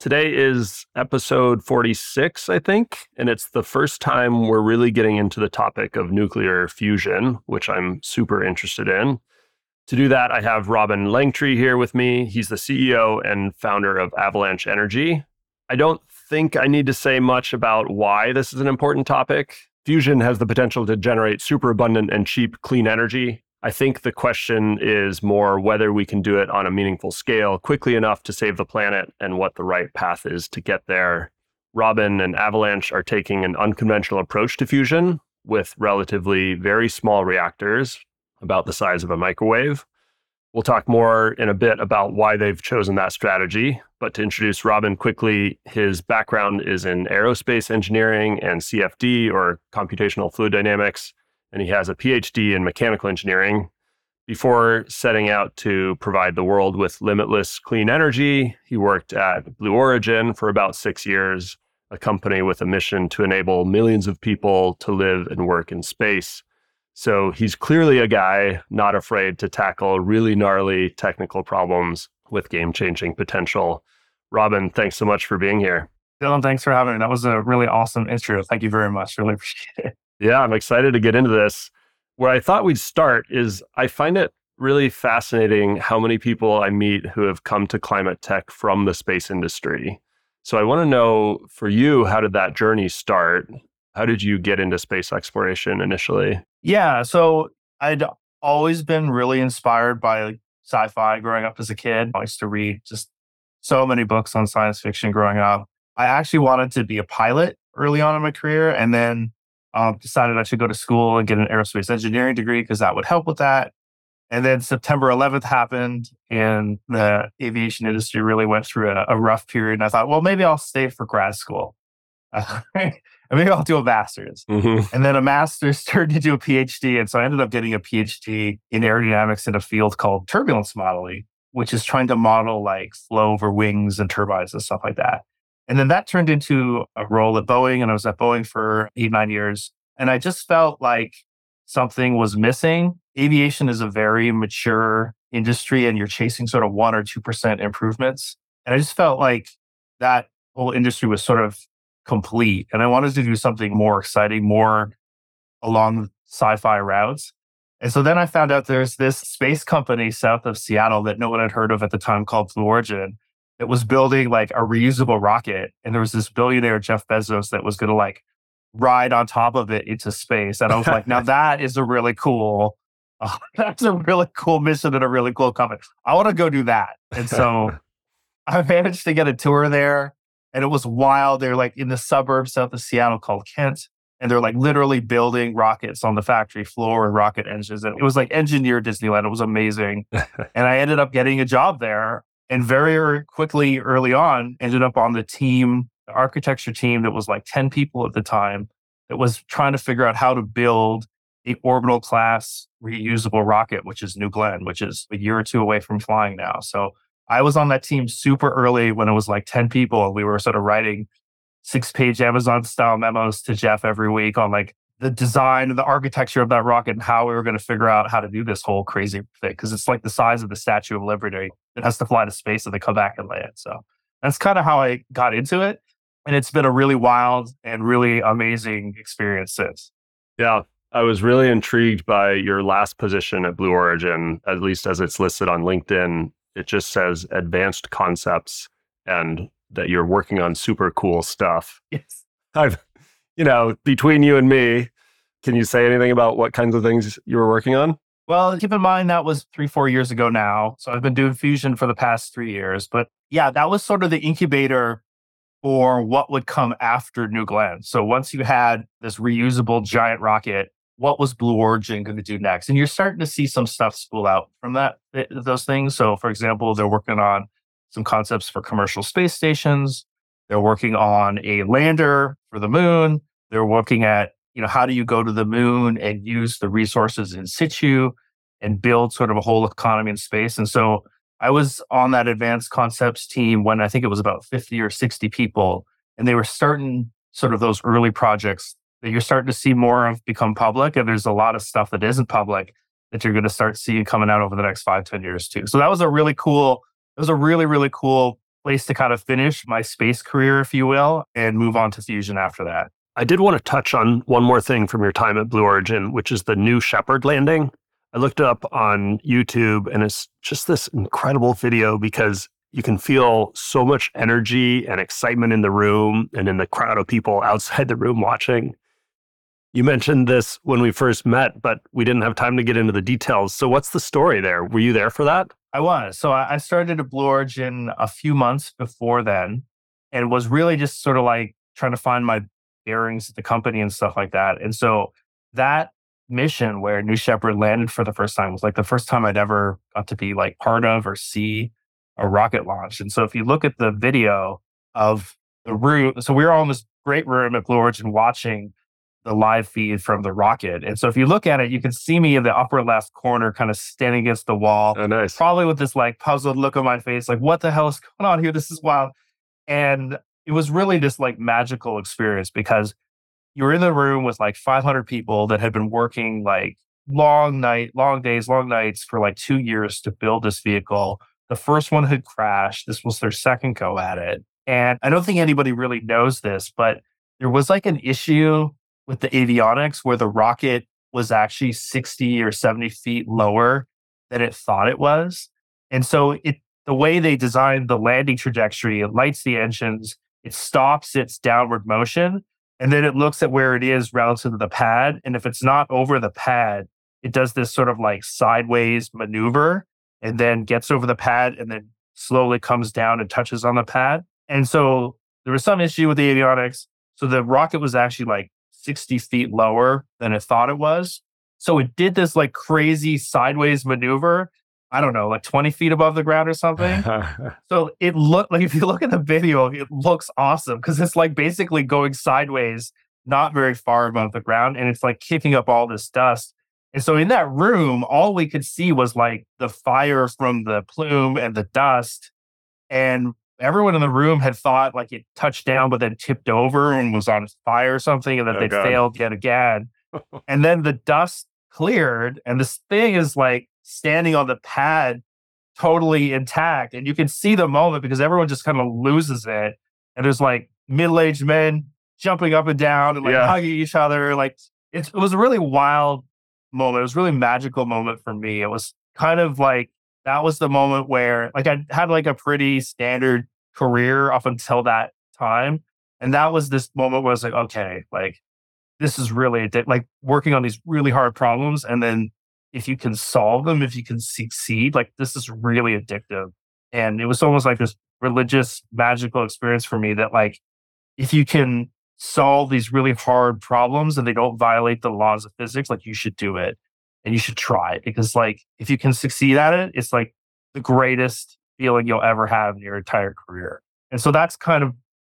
Today is episode 46, I think, and it's the first time we're really getting into the topic of nuclear fusion, which I'm super interested in. To do that, I have Robin Langtry here with me. He's the CEO and founder of Avalanche Energy. I don't think I need to say much about why this is an important topic. Fusion has the potential to generate super abundant and cheap clean energy, I think the question is more whether we can do it on a meaningful scale quickly enough to save the planet and what the right path is to get there. Robin and Avalanche are taking an unconventional approach to fusion with relatively very small reactors, about the size of a microwave. We'll talk more in a bit about why they've chosen that strategy. But to introduce Robin quickly, his background is in aerospace engineering and CFD or computational fluid dynamics and he has a PhD in mechanical engineering. Before setting out to provide the world with limitless clean energy, he worked at Blue Origin for about six years, a company with a mission to enable millions of people to live and work in space. So he's clearly a guy not afraid to tackle really gnarly technical problems with game changing potential. Robin, thanks so much for being here. Dylan, thanks for having me. That was a really awesome intro. Thank you very much. Really appreciate it. Yeah, I'm excited to get into this. Where I thought we'd start is I find it really fascinating how many people I meet who have come to climate tech from the space industry. So I want to know for you, how did that journey start? How did you get into space exploration initially? Yeah, so I'd always been really inspired by sci-fi growing up as a kid. I used to read just so many books on science fiction growing up. I actually wanted to be a pilot early on in my career and then um, decided I should go to school and get an aerospace engineering degree because that would help with that. And then September 11th happened, and the aviation industry really went through a, a rough period. And I thought, well, maybe I'll stay for grad school. Uh, and maybe I'll do a master's. Mm-hmm. And then a master's turned into a PhD. And so I ended up getting a PhD in aerodynamics in a field called turbulence modeling, which is trying to model like flow over wings and turbines and stuff like that. And then that turned into a role at Boeing, and I was at Boeing for eight, nine years. And I just felt like something was missing. Aviation is a very mature industry, and you're chasing sort of one or 2% improvements. And I just felt like that whole industry was sort of complete. And I wanted to do something more exciting, more along sci fi routes. And so then I found out there's this space company south of Seattle that no one had heard of at the time called Blue Origin that was building like a reusable rocket. And there was this billionaire, Jeff Bezos, that was going to like ride on top of it into space. And I was like, now that is a really cool, uh, that's a really cool mission and a really cool company. I want to go do that. And so I managed to get a tour there and it was wild. They're like in the suburbs south of Seattle called Kent. And they're like literally building rockets on the factory floor and rocket engines. And it was like engineer Disneyland. It was amazing. and I ended up getting a job there and very quickly early on ended up on the team the architecture team that was like 10 people at the time that was trying to figure out how to build a orbital class reusable rocket which is new glenn which is a year or two away from flying now. So i was on that team super early when it was like 10 people and we were sort of writing six page amazon style memos to jeff every week on like the design and the architecture of that rocket and how we were going to figure out how to do this whole crazy thing because it's like the size of the Statue of Liberty. It has to fly to space and then come back and land. So that's kind of how I got into it. And it's been a really wild and really amazing experience since. Yeah. I was really intrigued by your last position at Blue Origin, at least as it's listed on LinkedIn. It just says advanced concepts and that you're working on super cool stuff. Yes. I've you know, between you and me, can you say anything about what kinds of things you were working on? Well, keep in mind that was three, four years ago now. So I've been doing fusion for the past three years. But yeah, that was sort of the incubator for what would come after New Glenn. So once you had this reusable giant rocket, what was Blue Origin going to do next? And you're starting to see some stuff spool out from that eh, those things. So for example, they're working on some concepts for commercial space stations. They're working on a lander for the moon. They're looking at, you know, how do you go to the moon and use the resources in situ and build sort of a whole economy in space. And so I was on that advanced concepts team when I think it was about 50 or 60 people, and they were starting sort of those early projects that you're starting to see more of become public. And there's a lot of stuff that isn't public that you're going to start seeing coming out over the next five, 10 years too. So that was a really cool, it was a really, really cool place to kind of finish my space career, if you will, and move on to fusion after that. I did want to touch on one more thing from your time at Blue Origin, which is the New Shepard landing. I looked it up on YouTube and it's just this incredible video because you can feel so much energy and excitement in the room and in the crowd of people outside the room watching. You mentioned this when we first met, but we didn't have time to get into the details. So, what's the story there? Were you there for that? I was. So, I started at Blue Origin a few months before then and was really just sort of like trying to find my bearings at the company and stuff like that. And so, that mission where New Shepard landed for the first time was like the first time I'd ever got to be like part of or see a rocket launch. And so if you look at the video of the room, so we were all in this great room at Blue Origin watching the live feed from the rocket. And so if you look at it, you can see me in the upper left corner, kind of standing against the wall. Oh, nice. Probably with this like puzzled look on my face, like, what the hell is going on here? This is wild. And it was really this like magical experience because you were in the room with like 500 people that had been working like long night, long days, long nights for like two years to build this vehicle. The first one had crashed. This was their second go at it. And I don't think anybody really knows this, but there was like an issue with the avionics where the rocket was actually 60 or 70 feet lower than it thought it was. And so it the way they designed the landing trajectory, it lights the engines, it stops its downward motion, and then it looks at where it is relative to the pad. And if it's not over the pad, it does this sort of like sideways maneuver and then gets over the pad and then slowly comes down and touches on the pad. And so there was some issue with the avionics. So the rocket was actually like 60 feet lower than it thought it was. So it did this like crazy sideways maneuver I don't know, like 20 feet above the ground or something. so it looked like if you look at the video, it looks awesome because it's like basically going sideways, not very far above the ground, and it's like kicking up all this dust. And so in that room, all we could see was like the fire from the plume and the dust. And everyone in the room had thought like it touched down, but then tipped over and was on fire or something, and that oh, they failed yet again. and then the dust cleared, and this thing is like standing on the pad totally intact. And you can see the moment because everyone just kind of loses it. And there's like middle aged men jumping up and down and like yeah. hugging each other. Like it was a really wild moment. It was a really magical moment for me. It was kind of like that was the moment where like I had like a pretty standard career up until that time. And that was this moment where I was like, okay, like this is really like working on these really hard problems and then if you can solve them, if you can succeed, like this is really addictive. And it was almost like this religious, magical experience for me that, like, if you can solve these really hard problems and they don't violate the laws of physics, like, you should do it and you should try it because, like, if you can succeed at it, it's like the greatest feeling you'll ever have in your entire career. And so that's kind of,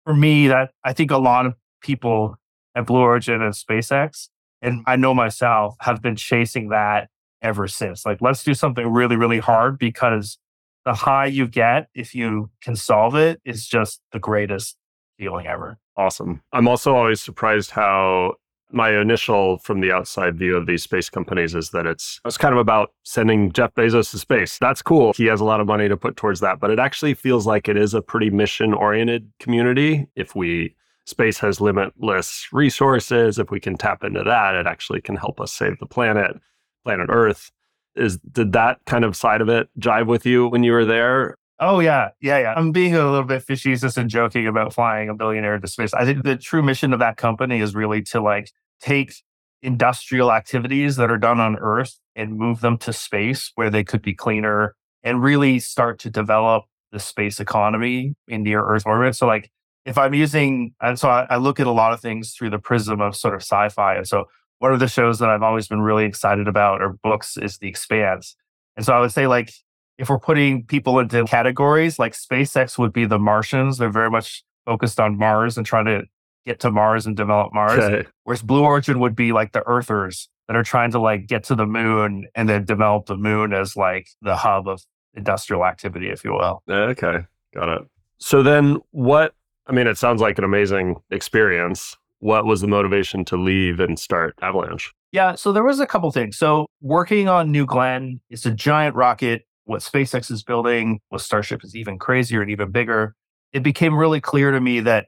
for me, that I think a lot of people at Blue Origin and SpaceX, and I know myself, have been chasing that ever since. Like, let's do something really, really hard because the high you get if you can solve it is just the greatest feeling ever. Awesome. I'm also always surprised how my initial from the outside view of these space companies is that it's it's kind of about sending Jeff Bezos to space. That's cool. He has a lot of money to put towards that, but it actually feels like it is a pretty mission oriented community. If we space has limitless resources, if we can tap into that, it actually can help us save the planet planet Earth. Is did that kind of side of it jive with you when you were there? Oh yeah, yeah, yeah. I'm being a little bit facetious and joking about flying a billionaire into space. I think the true mission of that company is really to like take industrial activities that are done on Earth and move them to space where they could be cleaner and really start to develop the space economy in near Earth orbit. So like if I'm using, and so I, I, look at a lot of things through the prism of sort of sci-fi. And so one of the shows that I've always been really excited about or books is The Expanse. And so I would say, like, if we're putting people into categories, like SpaceX would be the Martians. They're very much focused on Mars and trying to get to Mars and develop Mars. Okay. Whereas Blue Origin would be like the Earthers that are trying to like get to the moon and then develop the moon as like the hub of industrial activity, if you will. Eh, okay. Got it. So then what I mean, it sounds like an amazing experience. What was the motivation to leave and start Avalanche? Yeah, so there was a couple things. So working on New Glenn, it's a giant rocket. What SpaceX is building with Starship is even crazier and even bigger. It became really clear to me that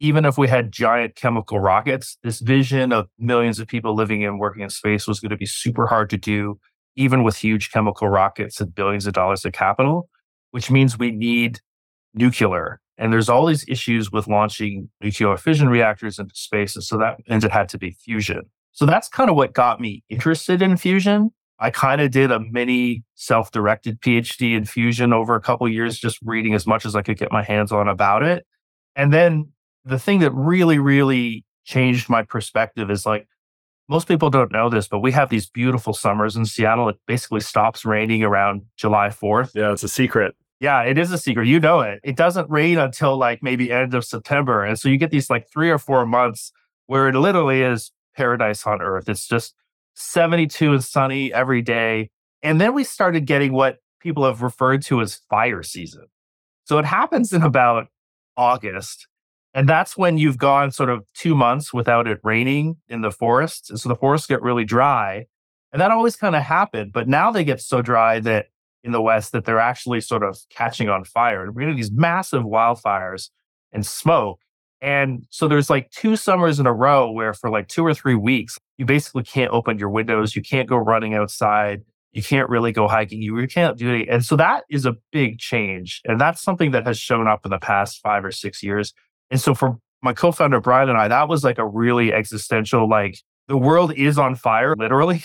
even if we had giant chemical rockets, this vision of millions of people living and working in space was going to be super hard to do, even with huge chemical rockets and billions of dollars of capital, which means we need nuclear. And there's all these issues with launching nuclear fission reactors into space. And so that means it had to be fusion. So that's kind of what got me interested in fusion. I kind of did a mini self directed PhD in fusion over a couple years, just reading as much as I could get my hands on about it. And then the thing that really, really changed my perspective is like most people don't know this, but we have these beautiful summers in Seattle. It basically stops raining around July 4th. Yeah, it's a secret. Yeah, it is a secret. You know it. It doesn't rain until like maybe end of September. And so you get these like three or four months where it literally is paradise on earth. It's just 72 and sunny every day. And then we started getting what people have referred to as fire season. So it happens in about August. And that's when you've gone sort of two months without it raining in the forests. And so the forests get really dry. And that always kind of happened. But now they get so dry that in the West that they're actually sort of catching on fire. And we're getting these massive wildfires and smoke. And so there's like two summers in a row where for like two or three weeks, you basically can't open your windows. You can't go running outside. You can't really go hiking. You can't do it. And so that is a big change. And that's something that has shown up in the past five or six years. And so for my co-founder, Brian and I, that was like a really existential, like the world is on fire, literally.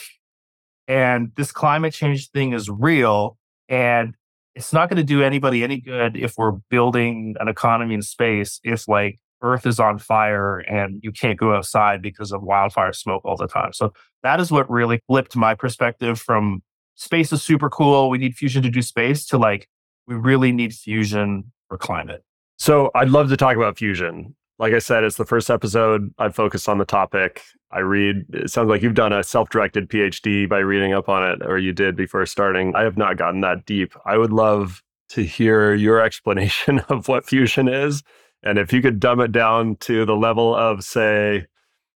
And this climate change thing is real. And it's not going to do anybody any good if we're building an economy in space if like Earth is on fire and you can't go outside because of wildfire smoke all the time. So that is what really flipped my perspective from space is super cool. We need fusion to do space to like, we really need fusion for climate. So I'd love to talk about fusion. Like I said, it's the first episode. I focused on the topic. I read, it sounds like you've done a self directed PhD by reading up on it, or you did before starting. I have not gotten that deep. I would love to hear your explanation of what fusion is. And if you could dumb it down to the level of, say,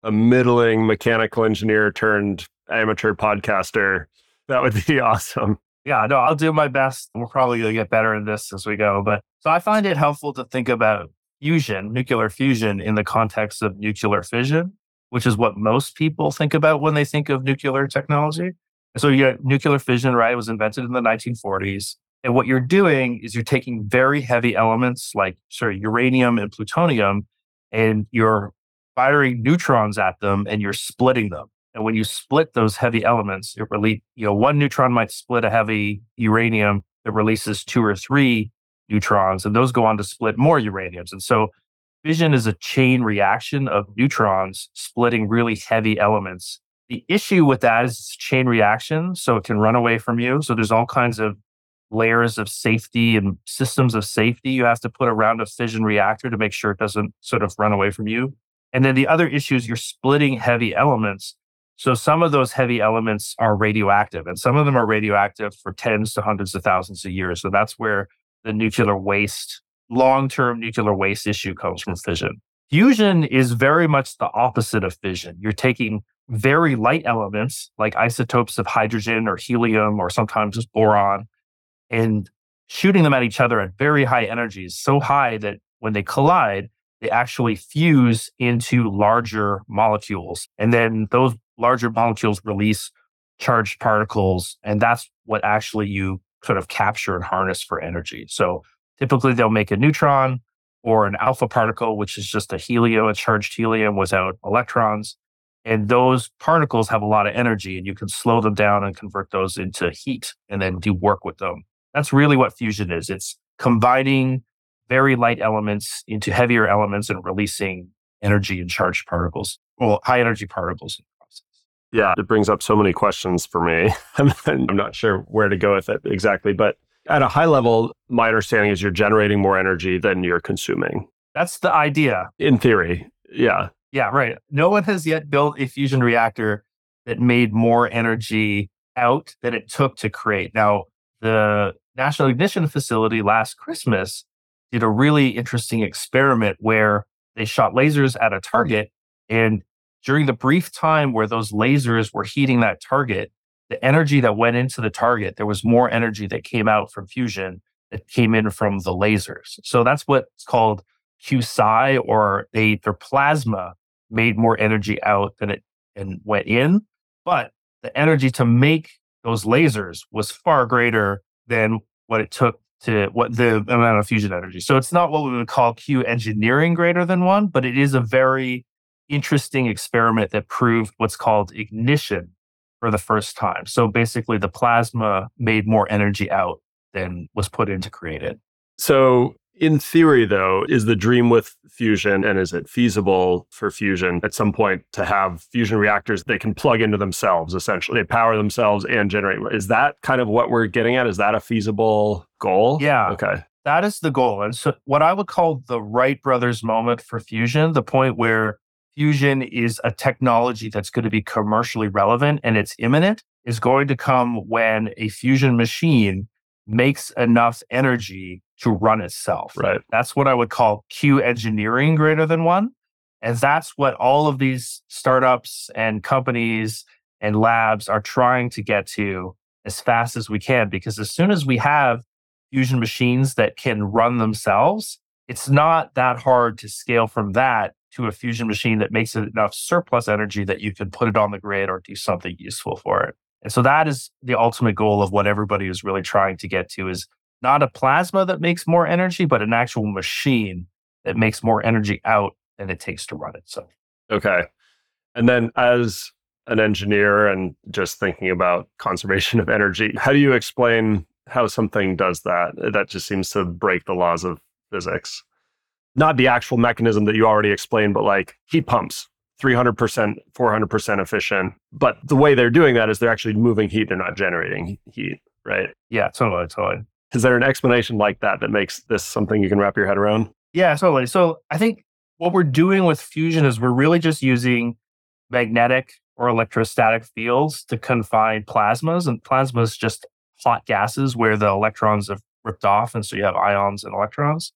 a middling mechanical engineer turned amateur podcaster, that would be awesome. Yeah, no, I'll do my best. We're probably going to get better at this as we go. But so I find it helpful to think about fusion, nuclear fusion, in the context of nuclear fission, which is what most people think about when they think of nuclear technology. So, yeah, nuclear fission, right, was invented in the 1940s. And what you're doing is you're taking very heavy elements like sorry, uranium and plutonium, and you're firing neutrons at them and you're splitting them. And when you split those heavy elements, it release, you know, one neutron might split a heavy uranium that releases two or three neutrons, and those go on to split more uraniums. And so fission is a chain reaction of neutrons splitting really heavy elements. The issue with that is it's chain reaction, so it can run away from you. So there's all kinds of layers of safety and systems of safety you have to put around a fission reactor to make sure it doesn't sort of run away from you. And then the other issue is you're splitting heavy elements. So some of those heavy elements are radioactive, and some of them are radioactive for tens to hundreds of thousands of years. So that's where the nuclear waste, long term nuclear waste issue comes from fission. Fusion is very much the opposite of fission. You're taking very light elements like isotopes of hydrogen or helium or sometimes just boron and shooting them at each other at very high energies, so high that when they collide, they actually fuse into larger molecules. And then those larger molecules release charged particles. And that's what actually you sort of capture and harness for energy. So typically they'll make a neutron or an alpha particle, which is just a helium, a charged helium without electrons. And those particles have a lot of energy, and you can slow them down and convert those into heat and then do work with them. That's really what fusion is. It's combining very light elements into heavier elements and releasing energy and charged particles, well, high energy particles. Yeah, it brings up so many questions for me. I'm not sure where to go with it exactly, but at a high level, my understanding is you're generating more energy than you're consuming. That's the idea. In theory. Yeah. Yeah, right. No one has yet built a fusion reactor that made more energy out than it took to create. Now, the National Ignition Facility last Christmas did a really interesting experiment where they shot lasers at a target. And during the brief time where those lasers were heating that target, the energy that went into the target, there was more energy that came out from fusion that came in from the lasers. So that's what's called Q-sci, or they, their plasma made more energy out than it and went in. But the energy to make those lasers was far greater than what it took to what the amount of fusion energy. So it's not what we would call Q engineering greater than one, but it is a very interesting experiment that proved what's called ignition for the first time. So basically, the plasma made more energy out than was put in to create it. So, in theory, though, is the dream with fusion and is it feasible for fusion at some point to have fusion reactors they can plug into themselves, essentially? They power themselves and generate. Is that kind of what we're getting at? Is that a feasible goal? Yeah. Okay. That is the goal. And so, what I would call the Wright brothers moment for fusion, the point where fusion is a technology that's going to be commercially relevant and it's imminent, is going to come when a fusion machine makes enough energy to run itself. Right. That's what I would call Q engineering greater than one. And that's what all of these startups and companies and labs are trying to get to as fast as we can. Because as soon as we have fusion machines that can run themselves, it's not that hard to scale from that to a fusion machine that makes enough surplus energy that you can put it on the grid or do something useful for it. And so that is the ultimate goal of what everybody is really trying to get to is not a plasma that makes more energy, but an actual machine that makes more energy out than it takes to run it. So, okay. And then as an engineer and just thinking about conservation of energy, how do you explain how something does that? That just seems to break the laws of physics. Not the actual mechanism that you already explained, but like heat pumps, 300%, 400% efficient. But the way they're doing that is they're actually moving heat, they're not generating heat, right? Yeah, totally, totally. Is there an explanation like that that makes this something you can wrap your head around? Yeah, totally. So I think what we're doing with fusion is we're really just using magnetic or electrostatic fields to confine plasmas. And plasmas just hot gases where the electrons have ripped off. And so you have ions and electrons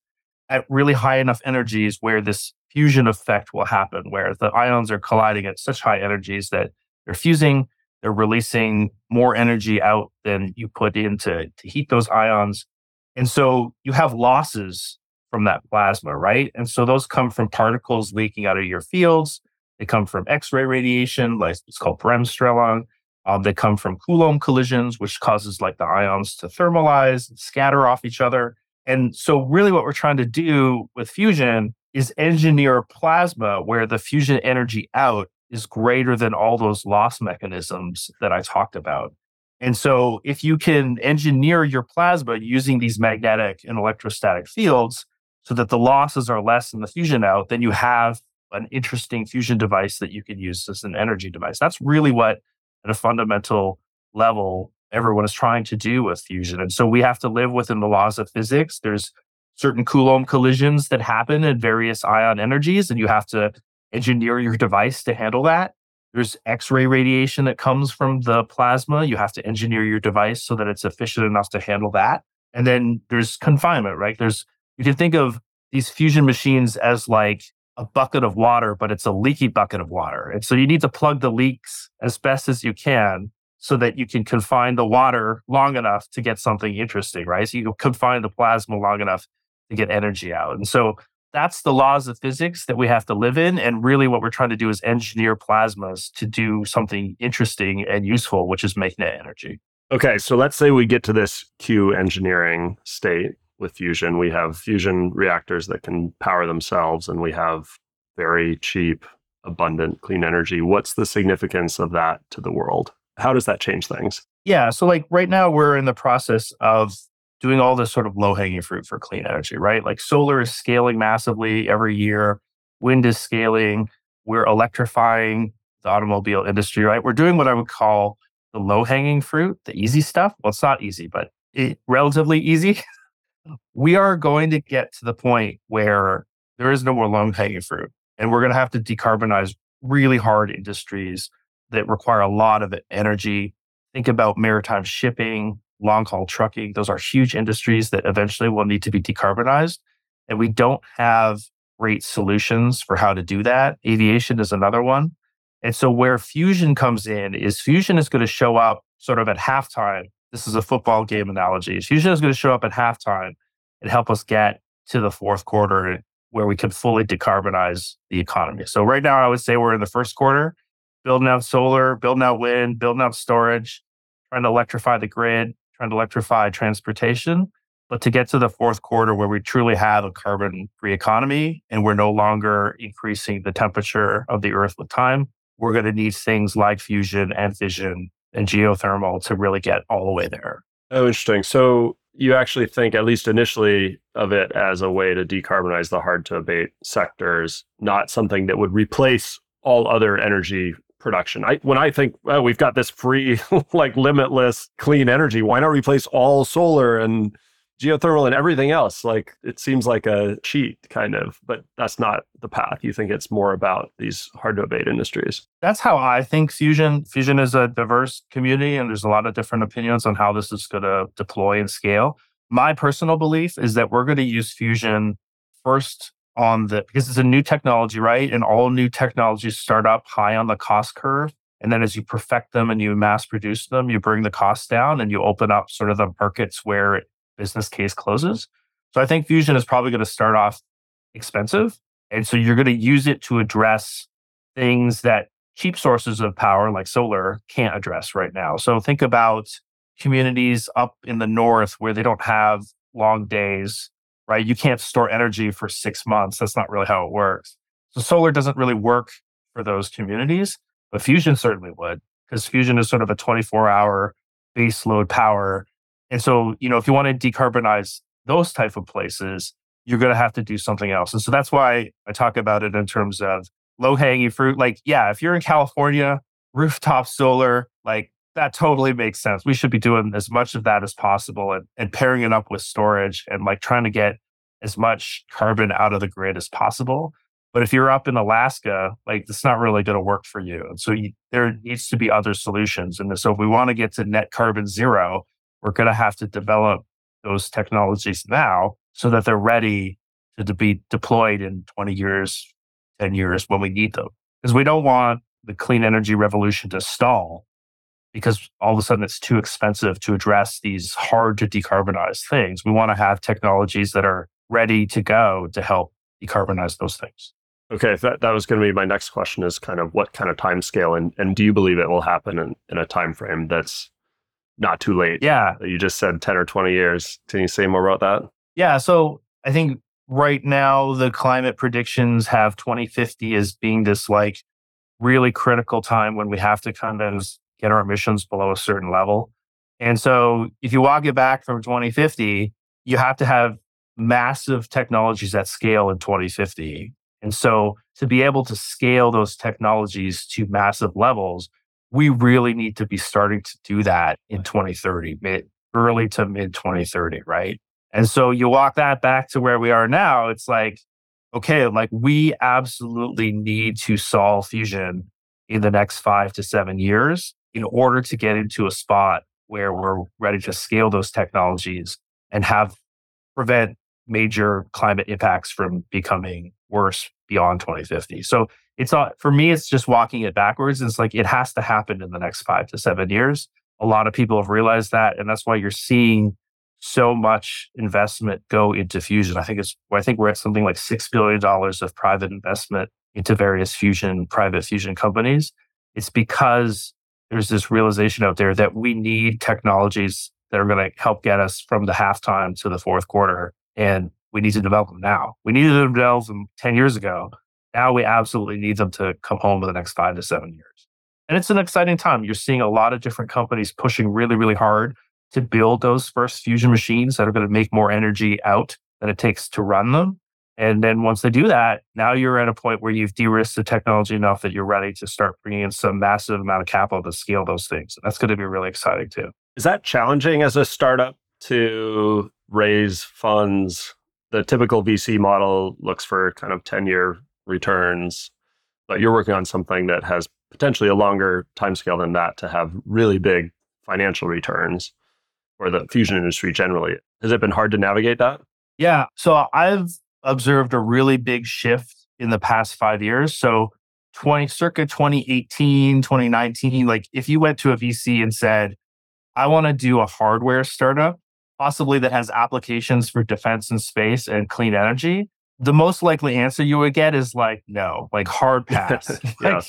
at really high enough energies where this fusion effect will happen, where the ions are colliding at such high energies that they're fusing they're releasing more energy out than you put in to, to heat those ions. And so you have losses from that plasma, right? And so those come from particles leaking out of your fields. They come from X-ray radiation, like it's called bremsstrahlung. Um, they come from Coulomb collisions, which causes like the ions to thermalize scatter off each other. And so really what we're trying to do with fusion is engineer plasma where the fusion energy out is greater than all those loss mechanisms that I talked about. And so, if you can engineer your plasma using these magnetic and electrostatic fields so that the losses are less than the fusion out, then you have an interesting fusion device that you can use as an energy device. That's really what, at a fundamental level, everyone is trying to do with fusion. And so, we have to live within the laws of physics. There's certain Coulomb collisions that happen at various ion energies, and you have to engineer your device to handle that. There's X ray radiation that comes from the plasma. You have to engineer your device so that it's efficient enough to handle that. And then there's confinement, right? There's, you can think of these fusion machines as like a bucket of water, but it's a leaky bucket of water. And so you need to plug the leaks as best as you can so that you can confine the water long enough to get something interesting, right? So you confine the plasma long enough to get energy out. And so that's the laws of physics that we have to live in. And really, what we're trying to do is engineer plasmas to do something interesting and useful, which is make net energy. Okay, so let's say we get to this Q engineering state with fusion. We have fusion reactors that can power themselves, and we have very cheap, abundant, clean energy. What's the significance of that to the world? How does that change things? Yeah, so like right now, we're in the process of doing all this sort of low hanging fruit for clean energy, right? Like solar is scaling massively every year, wind is scaling, we're electrifying the automobile industry, right? We're doing what I would call the low hanging fruit, the easy stuff. Well, it's not easy, but it, relatively easy. we are going to get to the point where there is no more low hanging fruit. And we're going to have to decarbonize really hard industries that require a lot of energy. Think about maritime shipping, long haul trucking. Those are huge industries that eventually will need to be decarbonized. And we don't have great solutions for how to do that. Aviation is another one. And so where fusion comes in is fusion is going to show up sort of at halftime. This is a football game analogy. Fusion is going to show up at halftime and help us get to the fourth quarter where we can fully decarbonize the economy. So right now, I would say we're in the first quarter, building out solar, building out wind, building out storage, trying to electrify the grid, trying to electrify transportation. But to get to the fourth quarter where we truly have a carbon free economy and we're no longer increasing the temperature of the earth with time, we're going to need things like fusion and fission and geothermal to really get all the way there. Oh, interesting. So you actually think, at least initially, of it as a way to decarbonize the hard to abate sectors, not something that would replace all other energy production. I, when I think well, we've got this free, like limitless clean energy, why not replace all solar and geothermal and everything else? Like it seems like a cheat kind of, but that's not the path. You think it's more about these hard to abate industries. That's how I think fusion. Fusion is a diverse community and there's a lot of different opinions on how this is going to deploy and scale. My personal belief is that we're going to use fusion first on the because it's a new technology, right? And all new technologies start up high on the cost curve. And then as you perfect them and you mass produce them, you bring the costs down and you open up sort of the markets where business case closes. So I think Fusion is probably going to start off expensive. And so you're going to use it to address things that cheap sources of power like solar can't address right now. So think about communities up in the north where they don't have long days right? You can't store energy for six months. That's not really how it works. So solar doesn't really work for those communities, but fusion certainly would because fusion is sort of a 24 hour base load power. And so, you know, if you want to decarbonize those type of places, you're going to have to do something else. And so that's why I talk about it in terms of low hanging fruit. Like, yeah, if you're in California, rooftop solar, like that totally makes sense. We should be doing as much of that as possible and, and pairing it up with storage and like trying to get as much carbon out of the grid as possible. But if you're up in Alaska, like it's not really going to work for you. And so you, there needs to be other solutions. And so if we want to get to net carbon zero, we're going to have to develop those technologies now so that they're ready to, to be deployed in 20 years, 10 years when we need them. Because we don't want the clean energy revolution to stall because all of a sudden it's too expensive to address these hard to decarbonize things. We want to have technologies that are ready to go to help decarbonize those things. Okay, that, that was going to be my next question is kind of what kind of time scale and, and do you believe it will happen in, in a time frame that's not too late? Yeah. You just said 10 or 20 years. Can you say more about that? Yeah. So I think right now the climate predictions have 2050 as being this like really critical time when we have to kind of get our emissions below a certain level. And so if you walk it back from 2050, you have to have massive technologies at scale in 2050. And so to be able to scale those technologies to massive levels, we really need to be starting to do that in 2030, mid, early to mid 2030, right? And so you walk that back to where we are now, it's like, okay, like we absolutely need to solve fusion in the next five to seven years in order to get into a spot where we're ready to scale those technologies and have prevent major climate impacts from becoming worse beyond 2050. So it's not for me, it's just walking it backwards. It's like it has to happen in the next five to seven years. A lot of people have realized that. And that's why you're seeing so much investment go into fusion. I think it's I think we're at something like six billion dollars of private investment into various fusion, private fusion companies. It's because there's this realization out there that we need technologies that are going to help get us from the halftime to the fourth quarter and we need to develop them now. We needed to develop them 10 years ago. Now we absolutely need them to come home in the next five to seven years. And it's an exciting time. You're seeing a lot of different companies pushing really, really hard to build those first fusion machines that are going to make more energy out than it takes to run them. And then once they do that, now you're at a point where you've de-risked the technology enough that you're ready to start bringing in some massive amount of capital to scale those things. And that's going to be really exciting too. Is that challenging as a startup to raise funds the typical VC model looks for kind of 10 year returns, but you're working on something that has potentially a longer timescale than that to have really big financial returns for the fusion industry generally. Has it been hard to navigate that? Yeah. So I've observed a really big shift in the past five years. So 20 circa 2018, 2019, like if you went to a VC and said, I want to do a hardware startup, possibly that has applications for defense and space and clean energy, the most likely answer you would get is like, no, like hard pass. yeah. like,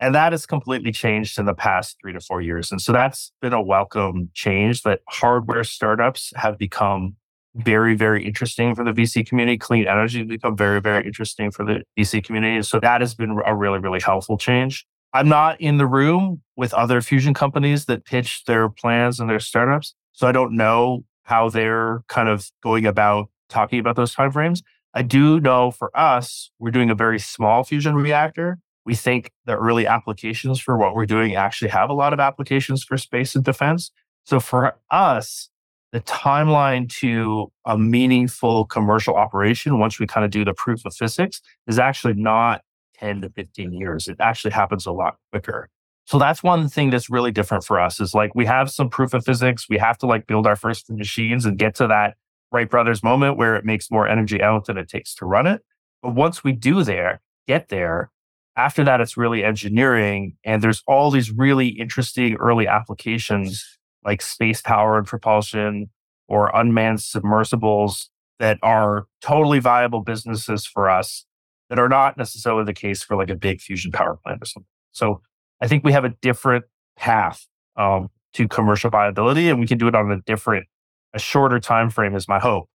and that has completely changed in the past three to four years. And so that's been a welcome change that hardware startups have become very, very interesting for the VC community. Clean energy has become very, very interesting for the VC community. So that has been a really, really helpful change. I'm not in the room with other fusion companies that pitch their plans and their startups. So I don't know how they're kind of going about talking about those timeframes. I do know for us, we're doing a very small fusion reactor. We think the early applications for what we're doing actually have a lot of applications for space and defense. So for us, the timeline to a meaningful commercial operation once we kind of do the proof of physics is actually not 10 to 15 years. It actually happens a lot quicker. So that's one thing that's really different for us is like we have some proof of physics. We have to like build our first machines and get to that Wright Brothers moment where it makes more energy out than it takes to run it. But once we do there, get there, after that, it's really engineering. And there's all these really interesting early applications like space powered propulsion or unmanned submersibles that are totally viable businesses for us that are not necessarily the case for like a big fusion power plant or something. So I think we have a different path um, to commercial viability, and we can do it on a different, a shorter time frame is my hope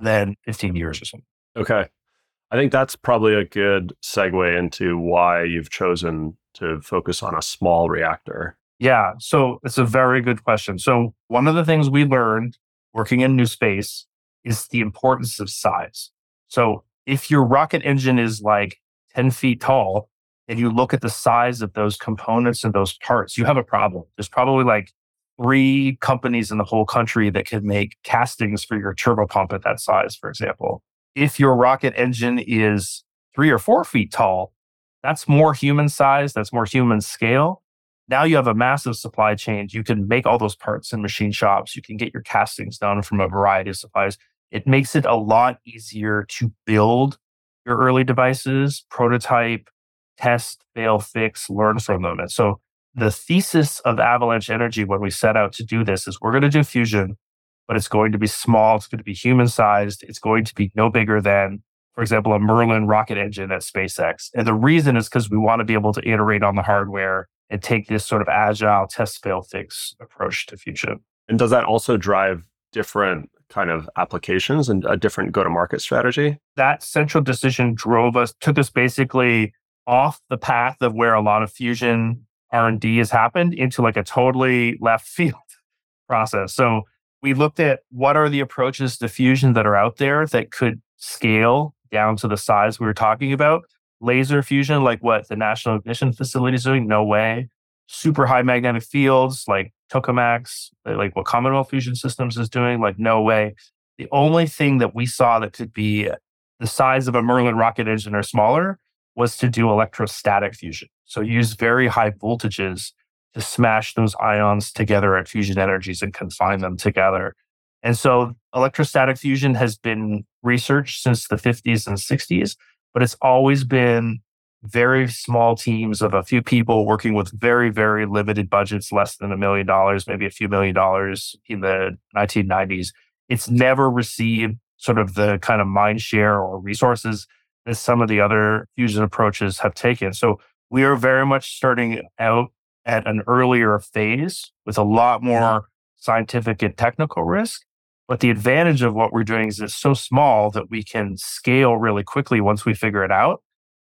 than 15 years or something. Okay. I think that's probably a good segue into why you've chosen to focus on a small reactor. Yeah. So it's a very good question. So, one of the things we learned working in new space is the importance of size. So, if your rocket engine is like 10 feet tall and you look at the size of those components and those parts, you have a problem. There's probably like three companies in the whole country that can make castings for your turbopump at that size, for example. If your rocket engine is three or four feet tall, that's more human size, that's more human scale. Now you have a massive supply chain. You can make all those parts in machine shops. You can get your castings done from a variety of suppliers. It makes it a lot easier to build your early devices, prototype, test, fail, fix, learn from them. And so the thesis of Avalanche Energy when we set out to do this is we're going to do fusion, but it's going to be small. It's going to be human sized. It's going to be no bigger than, for example, a Merlin rocket engine at SpaceX. And the reason is because we want to be able to iterate on the hardware and take this sort of agile test fail fix approach to fusion. And does that also drive different kind of applications and a different go to market strategy? That central decision drove us, took us basically off the path of where a lot of fusion R&D has happened into like a totally left field process. So we looked at what are the approaches to fusion that are out there that could scale down to the size we were talking about laser fusion, like what the National Ignition Facility is doing? No way. Super high magnetic fields, like tokamaks, uh, like what Commonwealth Fusion Systems is doing, like no way. The only thing that we saw that could be the size of a Merlin rocket engine or smaller was to do electrostatic fusion. So use very high voltages to smash those ions together at fusion energies and confine them together. And so electrostatic fusion has been researched since the 50s and 60s but it's always been very small teams of a few people working with very, very limited budgets, less than a million dollars, maybe a few million dollars in the 1990s. It's never received sort of the kind of mind share or resources that some of the other fusion approaches have taken. So we are very much starting out at an earlier phase with a lot more scientific and technical risk. But the advantage of what we're doing is it's so small that we can scale really quickly once we figure it out.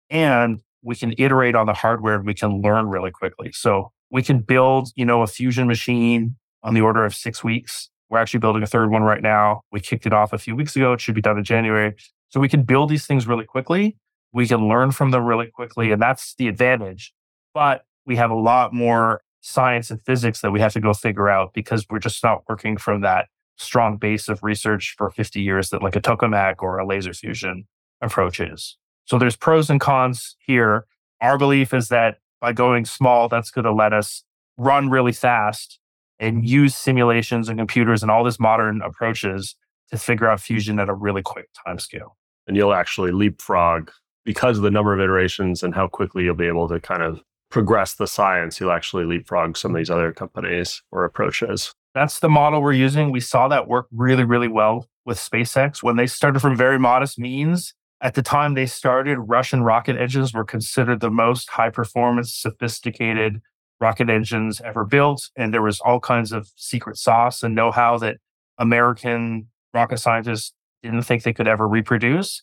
And we can iterate on the hardware and we can learn really quickly. So we can build, you know, a fusion machine on the order of six weeks. We're actually building a third one right now. We kicked it off a few weeks ago. It should be done in January. So we can build these things really quickly. We can learn from them really quickly. And that's the advantage. But we have a lot more science and physics that we have to go figure out because we're just not working from that strong base of research for 50 years that like a tokamak or a laser fusion approach is. So there's pros and cons here. Our belief is that by going small, that's going to let us run really fast and use simulations and computers and all these modern approaches to figure out fusion at a really quick time scale. And you'll actually leapfrog because of the number of iterations and how quickly you'll be able to kind of progress the science, you'll actually leapfrog some of these other companies or approaches. That's the model we're using. We saw that work really, really well with SpaceX when they started from very modest means. At the time they started, Russian rocket engines were considered the most high performance, sophisticated rocket engines ever built. And there was all kinds of secret sauce and know how that American rocket scientists didn't think they could ever reproduce.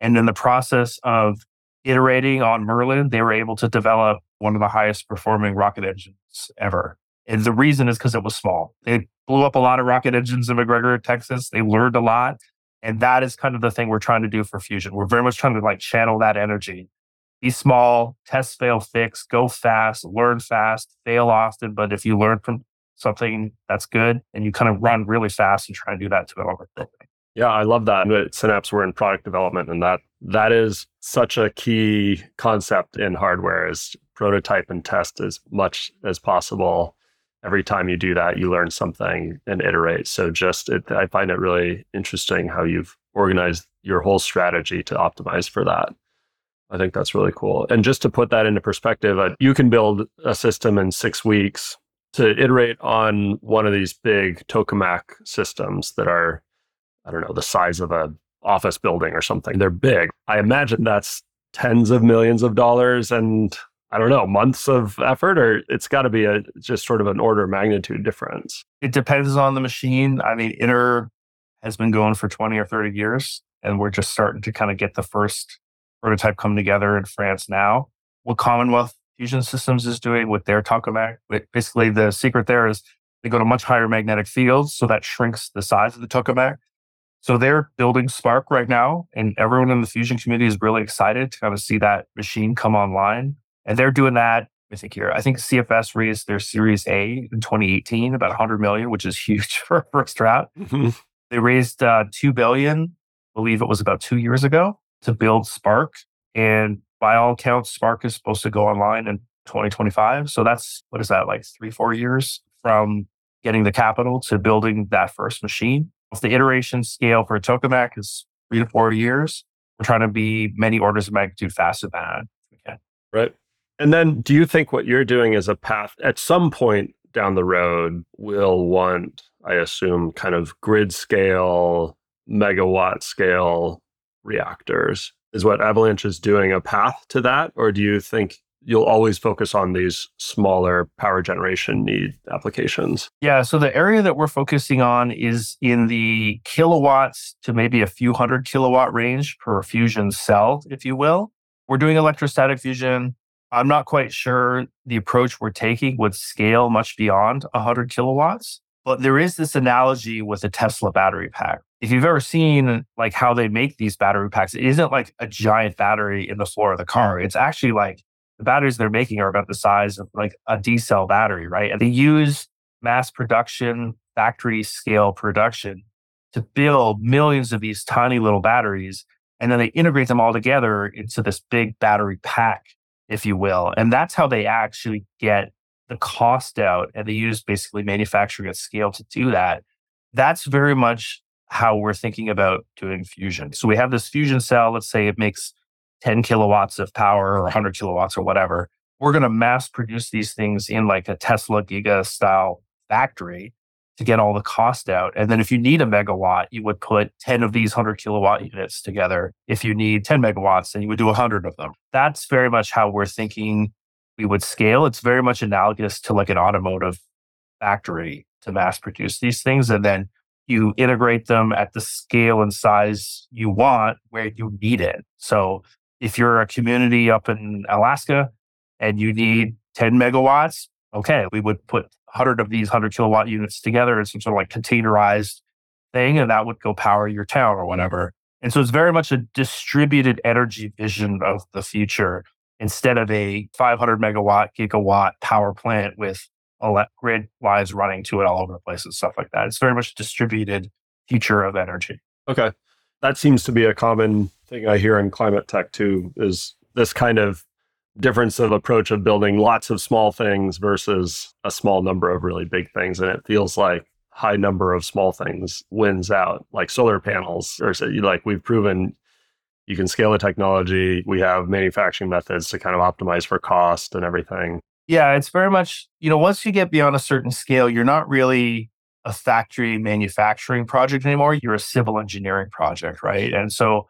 And in the process of iterating on Merlin, they were able to develop one of the highest performing rocket engines ever. And the reason is because it was small. They blew up a lot of rocket engines in McGregor, Texas. They learned a lot. And that is kind of the thing we're trying to do for Fusion. We're very much trying to like channel that energy. Be small, test, fail, fix, go fast, learn fast, fail often. But if you learn from something that's good and you kind of run really fast and try and do that to develop it. Yeah, I love that. At Synapse, we're in product development, and that that is such a key concept in hardware is prototype and test as much as possible. Every time you do that, you learn something and iterate. So just it, I find it really interesting how you've organized your whole strategy to optimize for that. I think that's really cool. And just to put that into perspective, uh, you can build a system in six weeks to iterate on one of these big tokamak systems that are I don't know, the size of a office building or something. They're big. I imagine that's tens of millions of dollars and I don't know, months of effort, or it's got to be a just sort of an order of magnitude difference. It depends on the machine. I mean, ITER has been going for 20 or 30 years, and we're just starting to kind of get the first prototype come together in France now. What Commonwealth Fusion Systems is doing with their tokamak, basically the secret there is they go to much higher magnetic fields, so that shrinks the size of the tokamak. So they're building SPARC right now, and everyone in the Fusion community is really excited to kind of see that machine come online. And they're doing that. I think here, I think CFS raised their Series A in 2018, about 100 million, which is huge for a first round. Mm-hmm. They raised uh, 2 billion, I believe it was about two years ago, to build SPARC. And by all accounts, SPARC is supposed to go online in 2025. So that's what is that like three, four years from getting the capital to building that first machine. If the iteration scale for a tokamak is three to four years, we're trying to be many orders of magnitude faster than that. Okay. Right. And then do you think what you're doing is a path at some point down the road will want, I assume, kind of grid scale, megawatt scale reactors? Is what Avalanche is doing a path to that? Or do you think you'll always focus on these smaller power generation need applications. Yeah. So the area that we're focusing on is in the kilowatts to maybe a few hundred kilowatt range per fusion cell, if you will. We're doing electrostatic fusion. I'm not quite sure the approach we're taking would scale much beyond 100 kilowatts, but there is this analogy with a Tesla battery pack. If you've ever seen like how they make these battery packs, it isn't like a giant battery in the floor of the car. It's actually like the batteries they're making are about the size of like a D cell battery, right? And they use mass production, factory scale production to build millions of these tiny little batteries. And then they integrate them all together into this big battery pack, if you will. And that's how they actually get the cost out. And they use basically manufacturing at scale to do that. That's very much how we're thinking about doing fusion. So we have this fusion cell, let's say it makes 10 kilowatts of power or 100 kilowatts or whatever. We're going to mass produce these things in like a Tesla Giga style factory to get all the cost out. And then if you need a megawatt, you would put 10 of these 100 kilowatt units together. If you need 10 megawatts, then you would do 100 of them. That's very much how we're thinking we would scale. It's very much analogous to like an automotive factory to mass produce these things. And then you integrate them at the scale and size you want where you need it. So if you're a community up in Alaska and you need 10 megawatts, okay, we would put 100 of these 100 kilowatt units together in some sort of like containerized thing, and that would go power your town or whatever. And so it's very much a distributed energy vision of the future instead of a 500 megawatt gigawatt power plant with grid lines running to it all over the place and stuff like that. It's very much a distributed future of energy. Okay. That seems to be a common thing I hear in climate tech too, is this kind of difference of approach of building lots of small things versus a small number of really big things. And it feels like high number of small things wins out, like solar panels, or so like we've proven you can scale the technology. We have manufacturing methods to kind of optimize for cost and everything. Yeah, it's very much, you know, once you get beyond a certain scale, you're not really a factory manufacturing project anymore. You're a civil engineering project, right? And so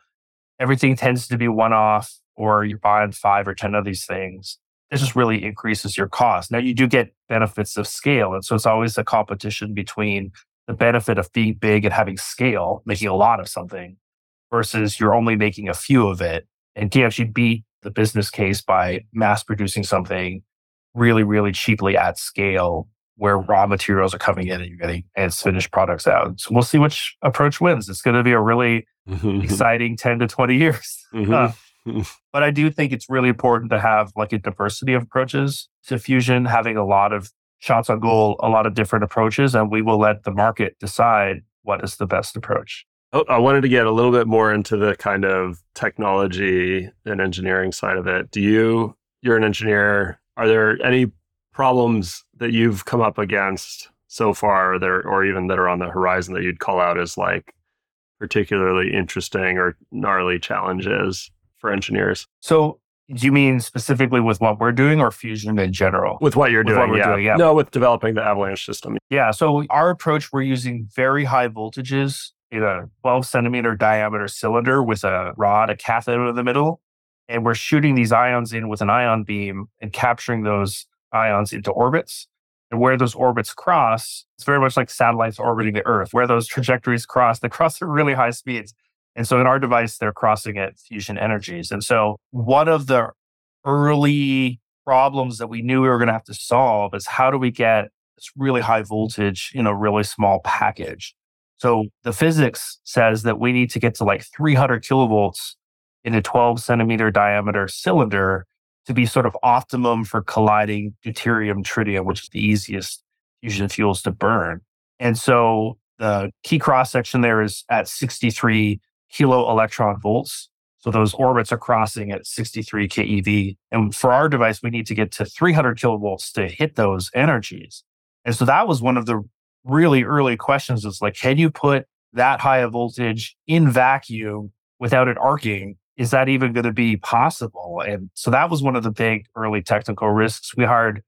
everything tends to be one off, or you're buying five or 10 of these things. It just really increases your cost. Now, you do get benefits of scale. And so it's always a competition between the benefit of being big and having scale, making a lot of something, versus you're only making a few of it. And can you actually beat the business case by mass producing something really, really cheaply at scale where raw materials are coming in and you're getting its finished products out. So we'll see which approach wins. It's going to be a really exciting 10 to 20 years. Mm-hmm. Uh, but I do think it's really important to have like a diversity of approaches to fusion, having a lot of shots on goal, a lot of different approaches, and we will let the market decide what is the best approach. Oh, I wanted to get a little bit more into the kind of technology and engineering side of it. Do you, you're an engineer, are there any problems that you've come up against so far that or even that are on the horizon that you'd call out as like particularly interesting or gnarly challenges for engineers? So do you mean specifically with what we're doing or fusion in general? With what you're with doing, what yeah. doing, yeah. No, with developing the avalanche system. Yeah. So our approach, we're using very high voltages in a 12 centimeter diameter cylinder with a rod, a cathode in the middle. And we're shooting these ions in with an ion beam and capturing those ions into orbits. And where those orbits cross, it's very much like satellites orbiting the Earth. Where those trajectories cross, they cross at really high speeds. And so in our device, they're crossing at fusion energies. And so one of the early problems that we knew we were going to have to solve is how do we get this really high voltage in a really small package? So the physics says that we need to get to like 300 kilovolts in a 12 centimeter diameter cylinder to be sort of optimum for colliding deuterium tritium, which is the easiest fusion fuels to burn. And so the key cross section there is at 63 kilo electron volts. So those orbits are crossing at 63 keV. And for our device, we need to get to 300 kilovolts to hit those energies. And so that was one of the really early questions is like, can you put that high a voltage in vacuum without it arcing is that even going to be possible? And so that was one of the big early technical risks. We hired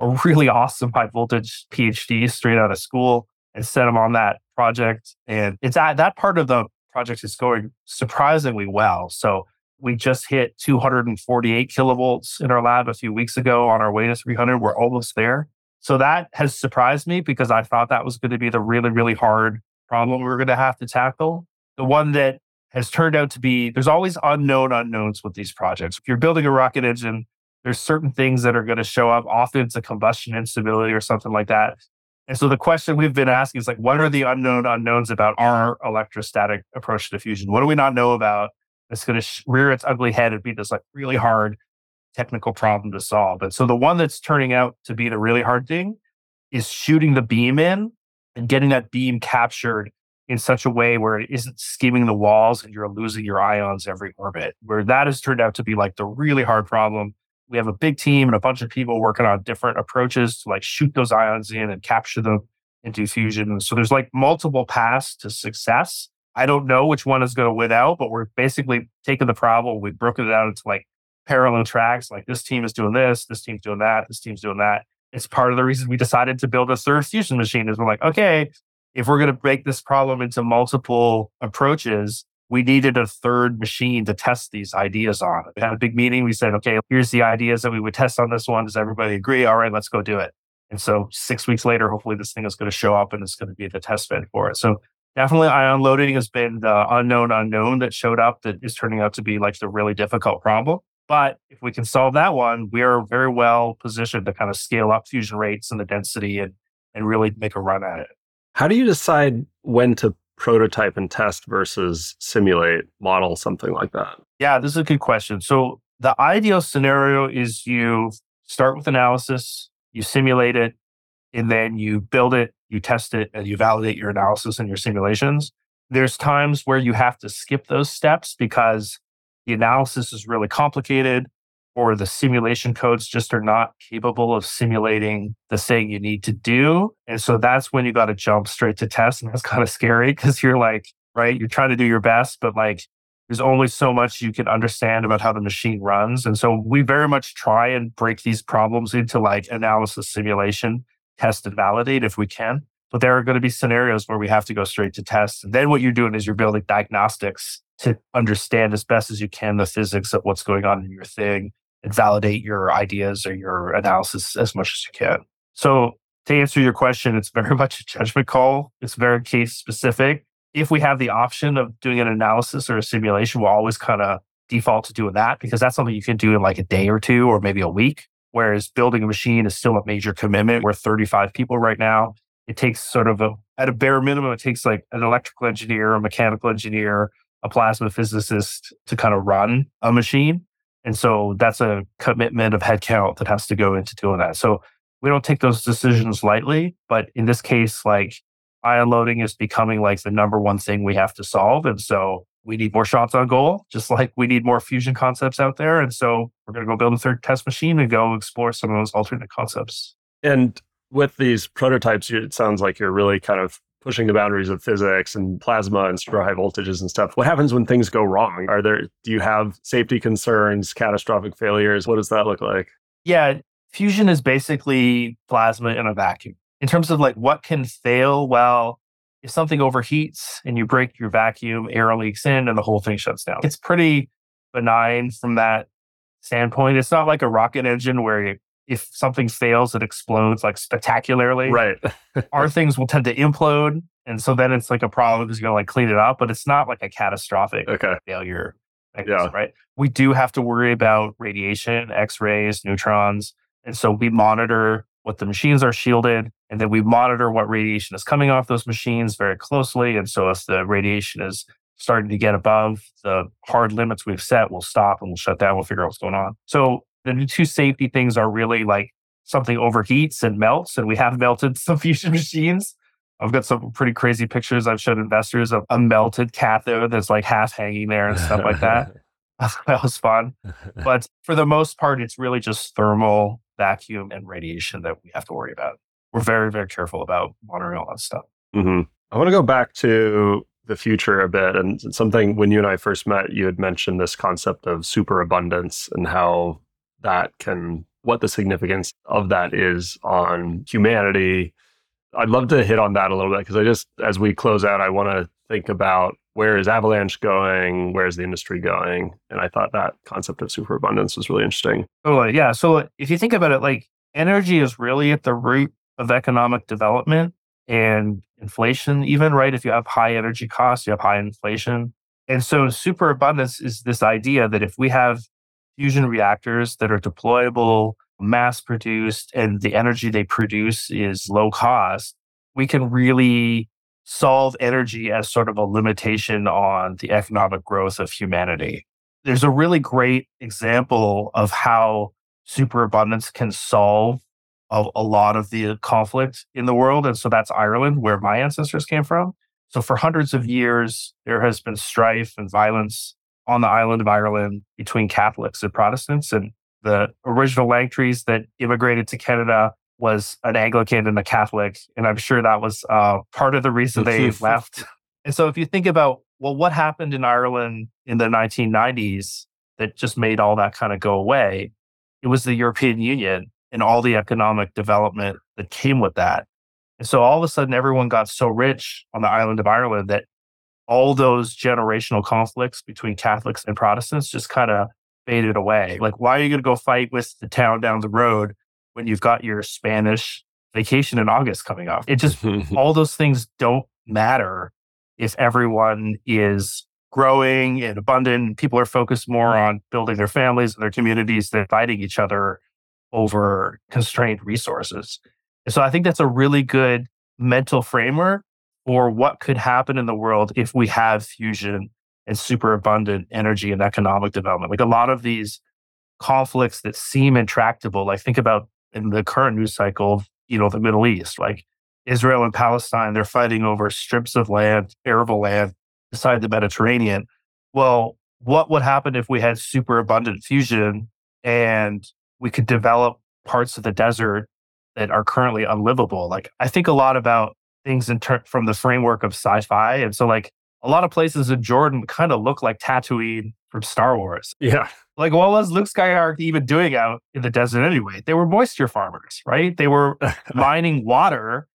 a really awesome high voltage PhD straight out of school and sent him on that project. And it's at that part of the project is going surprisingly well. So we just hit 248 kilovolts in our lab a few weeks ago on our way to 300. We're almost there. So that has surprised me because I thought that was going to be the really, really hard problem we were going to have to tackle. The one that has turned out to be there's always unknown unknowns with these projects. If you're building a rocket engine, there's certain things that are going to show up. Often it's a combustion instability or something like that. And so the question we've been asking is like, what are the unknown unknowns about our electrostatic approach to fusion? What do we not know about? that's going to rear its ugly head and be this like really hard technical problem to solve. And so the one that's turning out to be the really hard thing is shooting the beam in and getting that beam captured in such a way where it isn't skimming the walls and you're losing your ions every orbit, where that has turned out to be like the really hard problem. We have a big team and a bunch of people working on different approaches to like shoot those ions in and capture them into fusion. So there's like multiple paths to success. I don't know which one is going to win out, but we're basically taking the problem, we've broken it out into like parallel tracks. Like this team is doing this, this team's doing that, this team's doing that. It's part of the reason we decided to build a third fusion machine is we're like, okay, if we're going to break this problem into multiple approaches, we needed a third machine to test these ideas on. We had a big meeting. We said, okay, here's the ideas that we would test on this one. Does everybody agree? All right, let's go do it. And so six weeks later, hopefully this thing is going to show up and it's going to be the test bed for it. So definitely ion loading has been the unknown unknown that showed up that is turning out to be like the really difficult problem. But if we can solve that one, we are very well positioned to kind of scale up fusion rates and the density and, and really make a run at it. How do you decide when to prototype and test versus simulate, model, something like that? Yeah, this is a good question. So, the ideal scenario is you start with analysis, you simulate it, and then you build it, you test it, and you validate your analysis and your simulations. There's times where you have to skip those steps because the analysis is really complicated or the simulation codes just are not capable of simulating the thing you need to do. And so that's when you got to jump straight to test. And that's kind of scary because you're like, right, you're trying to do your best, but like there's only so much you can understand about how the machine runs. And so we very much try and break these problems into like analysis, simulation, test, and validate if we can. But there are going to be scenarios where we have to go straight to test. And then what you're doing is you're building diagnostics to understand as best as you can the physics of what's going on in your thing and validate your ideas or your analysis as much as you can. So to answer your question, it's very much a judgment call. It's very case specific if we have the option of doing an analysis or a simulation, we'll always kind of default to doing that because that's something you can do in like a day or two or maybe a week. Whereas building a machine is still a major commitment. We're 35 people right now. It takes sort of a, at a bare minimum, it takes like an electrical engineer, a mechanical engineer, a plasma physicist to kind of run a machine. And so that's a commitment of headcount that has to go into doing that. So we don't take those decisions lightly. But in this case, like ion loading is becoming like the number one thing we have to solve. And so we need more shots on goal, just like we need more fusion concepts out there. And so we're going to go build a third test machine and go explore some of those alternate concepts. And with these prototypes, it sounds like you're really kind of pushing the boundaries of physics and plasma and super high voltages and stuff. What happens when things go wrong? Are there, do you have safety concerns, catastrophic failures? What does that look like? Yeah, fusion is basically plasma in a vacuum in terms of like what can fail, well, if something overheats and you break your vacuum, air leaks in and the whole thing shuts down. It's pretty benign from that standpoint. It's not like a rocket engine where if something fails, it explodes like spectacularly. Right. Our things will tend to implode. And so then it's like a problem because you're going to like clean it up, but it's not like a catastrophic okay. failure. Yeah. Right. We do have to worry about radiation, X rays, neutrons. And so we monitor what the machines are shielded, and then we monitor what radiation is coming off those machines very closely. And so if the radiation is starting to get above the hard limits we've set, we'll stop and we'll shut down. We'll figure out what's going on. So the two safety things are really like something overheats and melts, and we have melted some fusion machines. I've got some pretty crazy pictures I've shown investors of a melted cathode that's like half hanging there and stuff like that. that was fun. But for the most part, it's really just thermal vacuum and radiation that we have to worry about. We're very, very careful about monitoring all that stuff. Mm-hmm. I want to go back to the future a bit and something when you and I first met, you had mentioned this concept of superabundance and how that can, what the significance of that is on humanity. I'd love to hit on that a little bit because I just, as we close out, I want to think about where is Avalanche going? Where's the industry going? And I thought that concept of superabundance was really interesting. Oh, yeah. So if you think about it, like energy is really at the root of economic development and inflation, even, right? If you have high energy costs, you have high inflation. And so superabundance is this idea that if we have fusion reactors that are deployable, mass produced, and the energy they produce is low cost, we can really solve energy as sort of a limitation on the economic growth of humanity. There's a really great example of how superabundance can solve a, a lot of the uh, conflict in the world. And so that's Ireland, where my ancestors came from. So for hundreds of years, there has been strife and violence on the island of Ireland between Catholics and Protestants. And the original Langtrys that immigrated to Canada was an Anglican and a Catholic. And I'm sure that was uh, part of the reason they left. And so if you think about, well, what happened in Ireland in the 1990s that just made all that kind of go away? It was the European Union and all the economic development that came with that. And so all of a sudden, everyone got so rich on the island of Ireland that all those generational conflicts between Catholics and Protestants just kind of faded away. Like, why are you going to go fight with the town down the road when you've got your Spanish vacation in August coming up. It just, all those things don't matter if everyone is growing and abundant. People are focused more on building their families and their communities than fighting each other over constrained resources. And so I think that's a really good mental framework for what could happen in the world if we have fusion and super abundant energy and economic development. Like a lot of these conflicts that seem intractable, like think about in the current news cycle you know, the Middle East. Like Israel and Palestine, they're fighting over strips of land, arable land beside the Mediterranean. Well, what would happen if we had super abundant fusion and we could develop parts of the desert that are currently unlivable? Like I think a lot about things in ter- from the framework of sci-fi, and so like a lot of places in Jordan kind of look like Tatooine from Star Wars. Yeah. Like, what was Luke Skywalker even doing out in the desert anyway? They were moisture farmers, right? They were mining water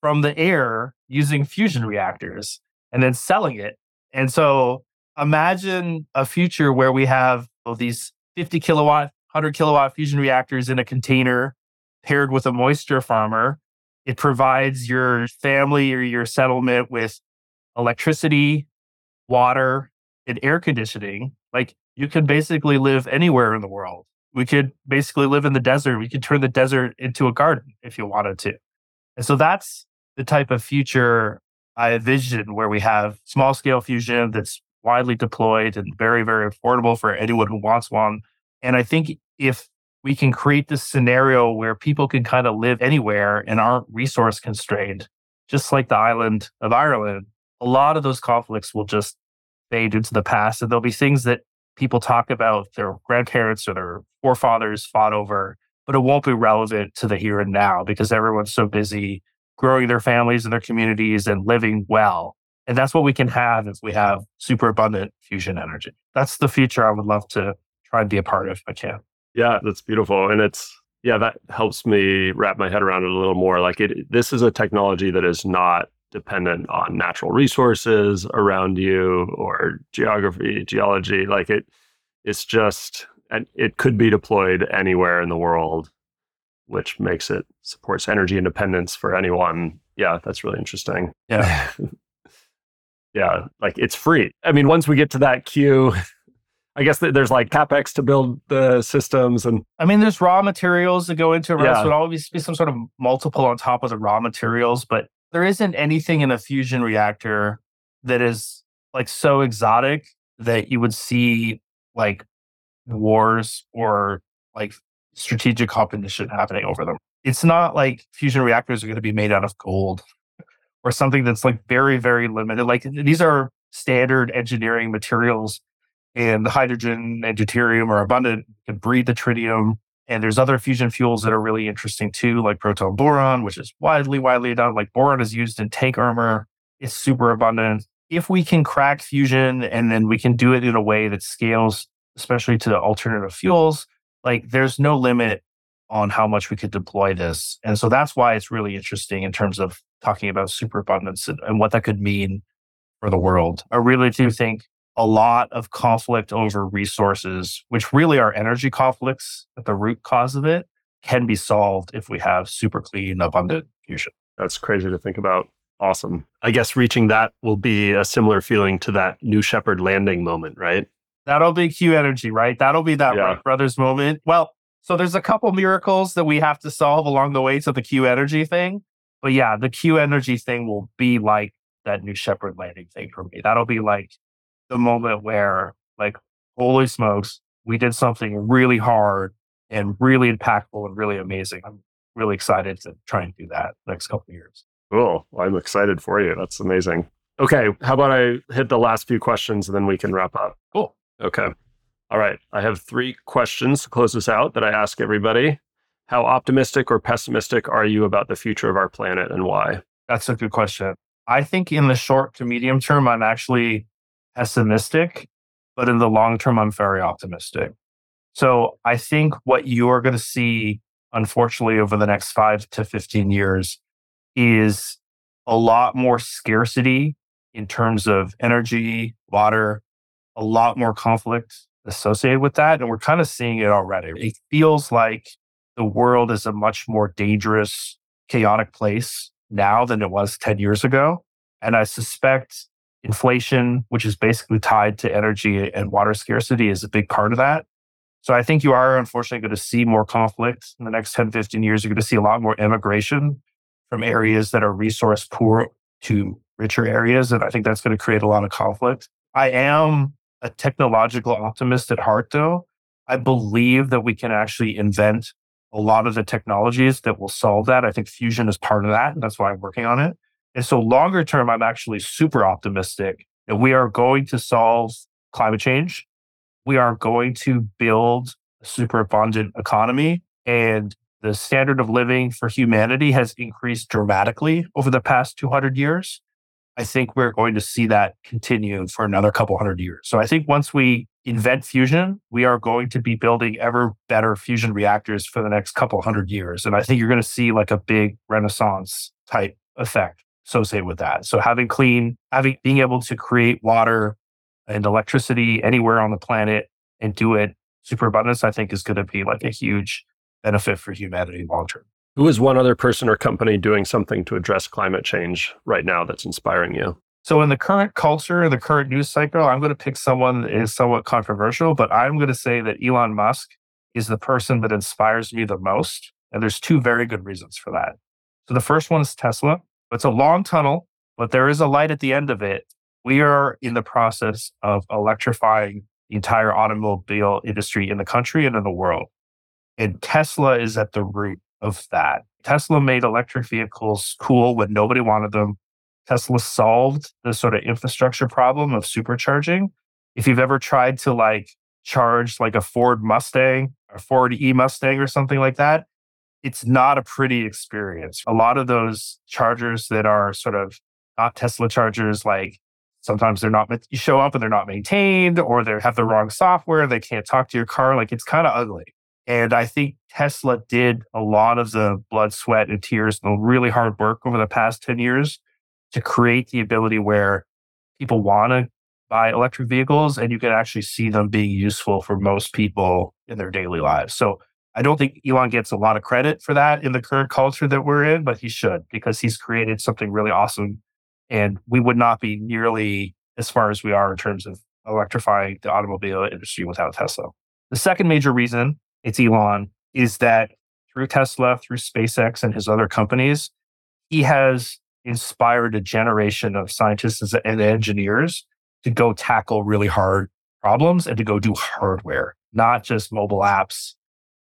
from the air using fusion reactors and then selling it. And so imagine a future where we have well, these 50 kilowatt, 100 kilowatt fusion reactors in a container paired with a moisture farmer. It provides your family or your settlement with electricity, water, and air conditioning. Like you could basically live anywhere in the world. We could basically live in the desert. We could turn the desert into a garden if you wanted to. And so that's the type of future I envision where we have small scale fusion that's widely deployed and very, very affordable for anyone who wants one. And I think if we can create this scenario where people can kind of live anywhere and aren't resource constrained, just like the island of Ireland, a lot of those conflicts will just fade into the past. And there'll be things that people talk about their grandparents or their forefathers fought over, but it won't be relevant to the here and now because everyone's so busy growing their families and their communities and living well. And that's what we can have if we have super abundant fusion energy. That's the future I would love to try and be a part of if I can. Yeah, that's beautiful. And it's, yeah, that helps me wrap my head around it a little more. Like it, this is a technology that is not dependent on natural resources around you or geography, geology. Like it, it's just, and it could be deployed anywhere in the world, which makes it supports energy independence for anyone. Yeah, that's really interesting. Yeah. yeah, like it's free. I mean, once we get to that Q, I guess there's like capex to build the systems, and I mean, there's raw materials that go into it. Right? So it'll always be some sort of multiple on top of the raw materials, but there isn't anything in a fusion reactor that is like so exotic that you would see like wars or like strategic competition happening over them. It's not like fusion reactors are going to be made out of gold or something that's like very, very limited. Like these are standard engineering materials and the hydrogen and deuterium are abundant, you can breed the tritium. And there's other fusion fuels that are really interesting too, like proton boron, which is widely, widely done. Like boron is used in tank armor. It's super abundant. If we can crack fusion and then we can do it in a way that scales, especially to the alternative fuels, like there's no limit on how much we could deploy this. And so that's why it's really interesting in terms of talking about superabundance and, and what that could mean for the world. I really do think a lot of conflict over resources, which really are energy conflicts at the root cause of it, can be solved if we have super clean, abundant fusion. That's crazy to think about. Awesome. I guess reaching that will be a similar feeling to that New Shepard landing moment, right? That'll be Q energy, right? That'll be that yeah. Wright brothers moment. Well, so there's a couple miracles that we have to solve along the way to the Q energy thing. But yeah, the Q energy thing will be like that New Shepard landing thing for me. That'll be like the moment where, like, holy smokes, we did something really hard and really impactful and really amazing. I'm really excited to try and do that next couple years. Cool. Well, I'm excited for you. That's amazing. Okay. How about I hit the last few questions and then we can wrap up? Cool. Okay. All right. I have three questions to close this out that I ask everybody. How optimistic or pessimistic are you about the future of our planet and why? That's a good question. I think in the short to medium term, I'm actually pessimistic, but in the long term, I'm very optimistic. So I think what you're going to see, unfortunately, over the next five to 15 years is a lot more scarcity in terms of energy, water, a lot more conflict associated with that. And we're kind of seeing it already. It feels like the world is a much more dangerous, chaotic place now than it was 10 years ago. And I suspect inflation, which is basically tied to energy and water scarcity, is a big part of that. So I think you are unfortunately going to see more conflict in the next 10, 15 years. You're going to see a lot more immigration from areas that are resource poor to richer areas. And I think that's going to create a lot of conflict. I am a technological optimist at heart, though. I believe that we can actually invent a lot of the technologies that will solve that. I think fusion is part of that. And that's why I'm working on it. And so longer term, I'm actually super optimistic that we are going to solve climate change. We are going to build a super abundant economy and the standard of living for humanity has increased dramatically over the past 200 years. I think we're going to see that continue for another couple hundred years. So I think once we invent fusion, we are going to be building ever better fusion reactors for the next couple hundred years. And I think you're going to see like a big renaissance type effect associated with that. So having clean, having being able to create water and electricity anywhere on the planet and do it super abundance, I think is going to be like a huge benefit for humanity long term. Who is one other person or company doing something to address climate change right now that's inspiring you? So, in the current culture, the current news cycle, I'm going to pick someone that is somewhat controversial, but I'm going to say that Elon Musk is the person that inspires me the most. And there's two very good reasons for that. So, the first one is Tesla. It's a long tunnel, but there is a light at the end of it. We are in the process of electrifying the entire automobile industry in the country and in the world. And Tesla is at the root of that. Tesla made electric vehicles cool when nobody wanted them. Tesla solved the sort of infrastructure problem of supercharging. If you've ever tried to like charge like a Ford Mustang a Ford E Mustang or something like that, it's not a pretty experience. A lot of those chargers that are sort of not Tesla chargers, like sometimes they're not, you show up and they're not maintained or they have the wrong software. They can't talk to your car. Like it's kind of ugly. And I think Tesla did a lot of the blood, sweat, and tears, and the really hard work over the past 10 years to create the ability where people want to buy electric vehicles and you can actually see them being useful for most people in their daily lives. So I don't think Elon gets a lot of credit for that in the current culture that we're in, but he should because he's created something really awesome. And we would not be nearly as far as we are in terms of electrifying the automobile industry without Tesla. The second major reason it's Elon, is that through Tesla, through SpaceX, and his other companies, he has inspired a generation of scientists and engineers to go tackle really hard problems and to go do hardware, not just mobile apps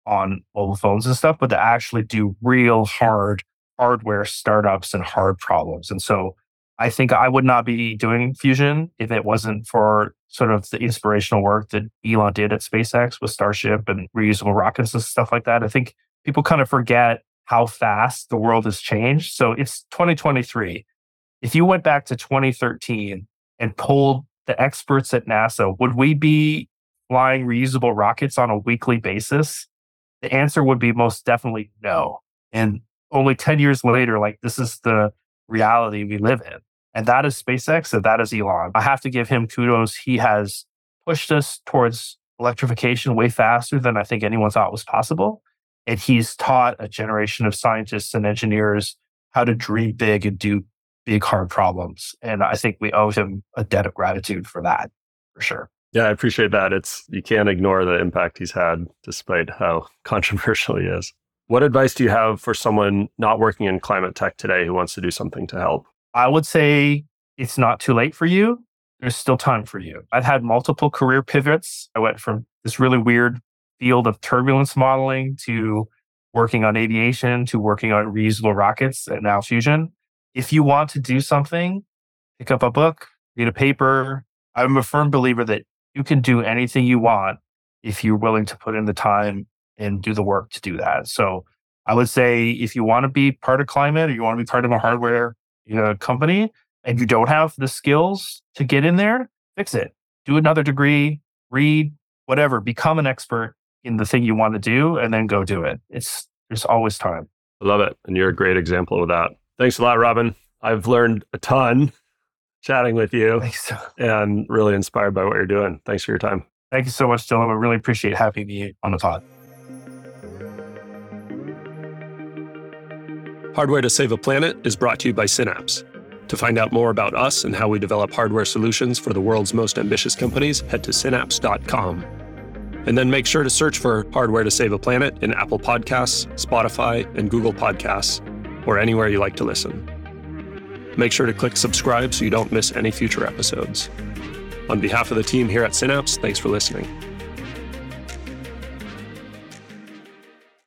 on mobile phones and stuff, but to actually do real hard hardware startups and hard problems. And so I think I would not be doing fusion if it wasn't for sort of the inspirational work that Elon did at SpaceX with Starship and reusable rockets and stuff like that. I think people kind of forget how fast the world has changed. So it's 2023. If you went back to 2013 and polled the experts at NASA, would we be flying reusable rockets on a weekly basis? The answer would be most definitely no. And only 10 years later, like this is the reality we live in. And that is SpaceX and that is Elon. I have to give him kudos. He has pushed us towards electrification way faster than I think anyone thought was possible. And he's taught a generation of scientists and engineers how to dream big and do big, hard problems. And I think we owe him a debt of gratitude for that, for sure. Yeah, I appreciate that. It's you can't ignore the impact he's had despite how controversial he is. What advice do you have for someone not working in climate tech today who wants to do something to help? I would say it's not too late for you. There's still time for you. I've had multiple career pivots. I went from this really weird field of turbulence modeling to working on aviation to working on reusable rockets and now fusion. If you want to do something, pick up a book, read a paper. I'm a firm believer that you can do anything you want if you're willing to put in the time and do the work to do that. So I would say if you want to be part of climate or you want to be part of a hardware you know, company and you don't have the skills to get in there, fix it. Do another degree, read, whatever, become an expert in the thing you want to do and then go do it. It's there's always time. I love it. And you're a great example of that. Thanks a lot, Robin. I've learned a ton chatting with you Thanks. and really inspired by what you're doing. Thanks for your time. Thank you so much, Dylan. I really appreciate having you on the pod. Hardware to Save a Planet is brought to you by Synapse. To find out more about us and how we develop hardware solutions for the world's most ambitious companies, head to synapse.com. And then make sure to search for Hardware to Save a Planet in Apple Podcasts, Spotify, and Google Podcasts, or anywhere you like to listen. Make sure to click subscribe so you don't miss any future episodes. On behalf of the team here at Synapse, thanks for listening.